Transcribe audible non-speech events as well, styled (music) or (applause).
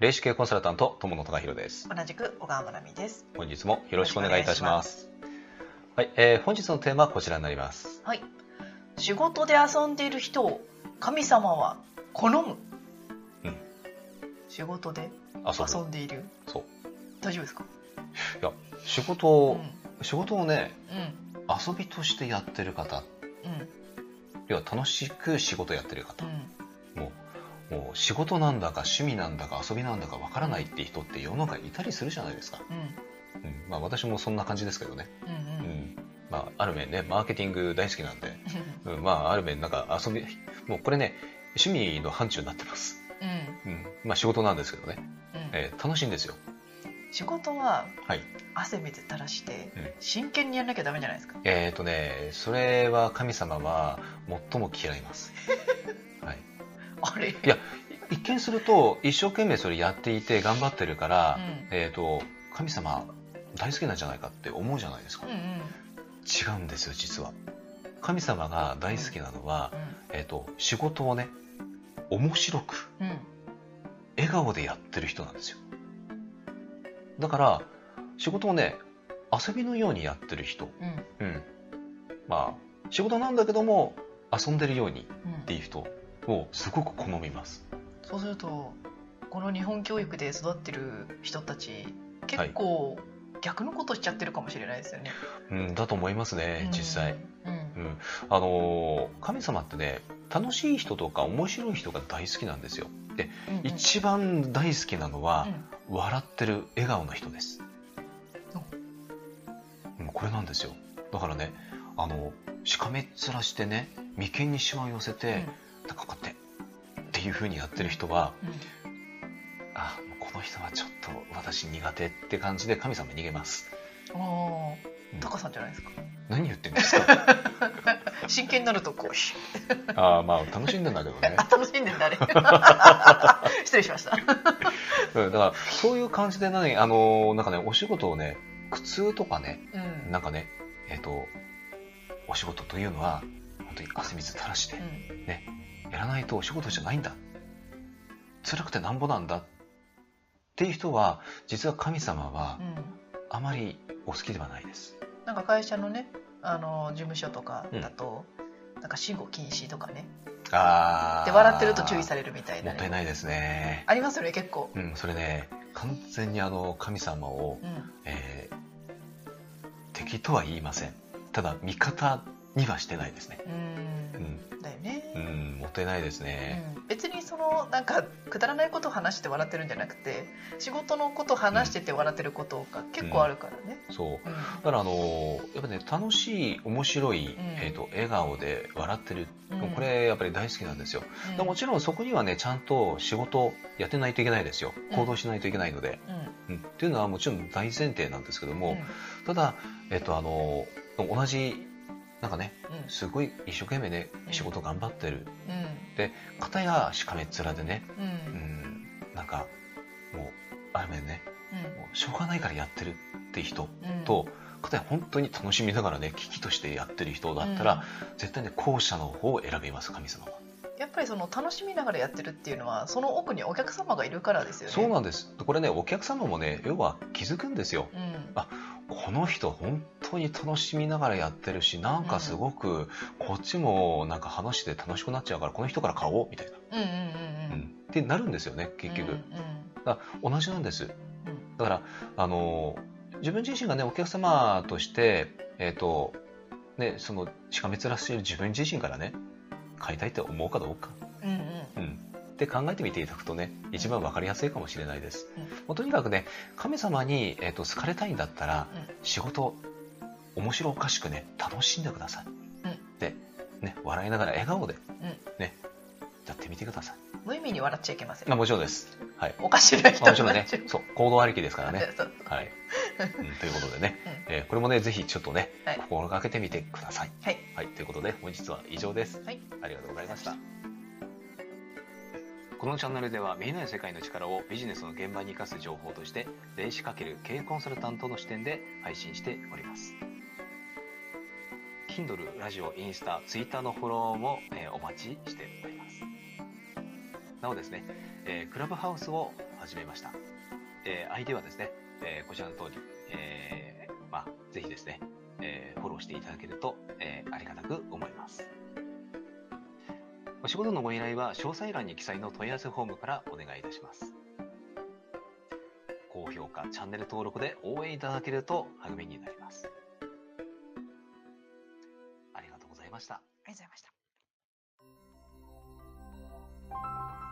霊視系コンサルタント友野隆弘です同じく小川真奈美です。本日もよろしくお願いいたしますはい、えー、本日のテーマはこちらになりますはい。仕事で遊んでいる人を神様は好む。うん仕事で遊んでいる。そう大丈夫ですか？いや仕う事を、ん。仕事をねうん。遊びとしてやってる方うん。要は楽しく仕事やってるう方、ん。もう仕事なんだか趣味なんだか遊びなんだかわからないって人って世の中にいたりするじゃないですか、うん。うん、まあ私もそんな感じですけどね、うん。う。うん。ん、まあある面ねマーケティング大好きなんで、うん、まあある面なんか遊びもうこれね趣味の範疇になってます、うん。うん、まあ仕事なんですけどね、うん。えー楽しいんですよ。仕事ははい。汗水垂らしてうん。真剣にやんなきゃダメじゃないですか？えっ、ー、とねそれは神様は最も嫌います。(laughs) はいあれ？いや一見すると一生懸命それやっていて頑張ってるから、うんえっ、と神様大好きなんじゃないかって思うじゃないですか、うん。うん。違うんですよ実は神様が大好きなのは、うえっ、と仕事をね面白くん。うん。笑顔でやってる人なんですよだから仕事をね遊びのようにやってる人うん。うんまあ仕事なんだけども遊んでるようにうんっていう人をすごく好みます。そうするとこの日本教育で育ってる人たち結構逆のことしちゃってるかもしれないですよね。うんだと思いますね実際、うん。うん、あのー神様ってね楽しい人とか面白い人が大好きなんですよ。で、うんうん。一番大好きなのはう、ん。笑ってる笑顔の人です、うん、これなんですよだからねあのしかめっ面してね眉間にしわを寄せて、なんかこうやってっていう風にやってる人はうんあこの人はちょっと私苦手って感じで神様に逃げますうん、あタカさんじゃないですか？何言ってんですか？(laughs) 真剣になるとこう、(laughs) ああまあ楽しんでんだけどね (laughs) あ、楽しんでんだあれ。失礼しました。うん、だからそういう感じで何あのーなんかねお仕事をね苦痛とかねうん。なんかねえっ、とお仕事というのは本当に汗水垂らしてうんやらないとお仕事じゃないんだ辛くてなんぼなんだっていう人は実は神様はうん。あまりお好きではないですなんか会社のね、あの事務所とかだと、なんか信号禁止とかね。あで笑ってると注意されるみたいもなね。ったいないですねありますよね結構。うんそれね完全にあの神様を、うん。えー敵とは言いませんただ味方にはしてないですねう。うんんだよね。うん、もったいないですね。うん別にそのなんかくだらないことを話して笑ってるんじゃなくて仕事のことを話してて笑ってることが結構あるからね。そう。うんだからあのーやっぱね楽しい面白い、んえっ、と笑顔で笑ってる、うんこれやっぱり大好きなんですよ。うんでもちろんそこにはねちゃんと仕事やってないといけないですよ。うん行動しないといけないので。うんうんっていうのはもちろん大前提なんですけども、うんただえっ、とあのー同じなんかねうん。すごい一生懸命ねうん。仕事頑張ってる。うん。片やしかめっ面でね、ううんん、なんかもうある面ね。もうしょうがないからやってるって人うん。と、かたや本当に楽しみながらね危機としてやってる人だったら、絶対ね後者の方を選びます神様は、やっぱりその楽しみながらやってるっていうのはその奥にお客様がいるからですよね。そうなんです。これねお客様もね要は気づくんですよ。うん。あこの人本当に楽しみながらやってるしなんかすごくこっちもなんか話して楽しくなっちゃうからこの人から買おうみたいな、うんうんうんうん。ってなるんですよね結局、うんだから同じなんです。うんだからあの自分自身がねお客様としてえっ、とねそのしかめ面している自分自身からね買いたいって思うかどうか、うんうん。うん、って考えてみていただくとね一番わかりやすいかもしれないです、うん。とにかくね神様に、えー、と好かれたいんだったらうん。仕事面白おかしくね楽しんでください、うん。で、ね、笑いながら笑顔で、うん。ねやってみてください。無意味に笑っちゃいけません。あもちろんです。はい。おかしな人もちろんね。そう行動ありきですからね。はい、うんということでね、(laughs) うえーこれもねぜひちょっとね、はい。心がけてみてください。はい。はい、ということで本日は以上です。はい。ありがとうございました。このチャンネルでは見えない世界の力をビジネスの現場に生かす情報として霊視×経営コンサルタントの視点で配信しております。Kindle、ラジオ、インスタ、Twitter のフォローも、えーお待ちしております。なおですね、えークラブハウスを始めました。えー、ID はですね、えーこちらの通り、えーまあ、ぜひですね、えーフォローしていただけると、えーありがたく思います。お仕事のご依頼は詳細欄に記載の問い合わせフォームからお願いいたします。高評価、チャンネル登録で応援いただけると励みになります。ありがとうございました。ありがとうございました。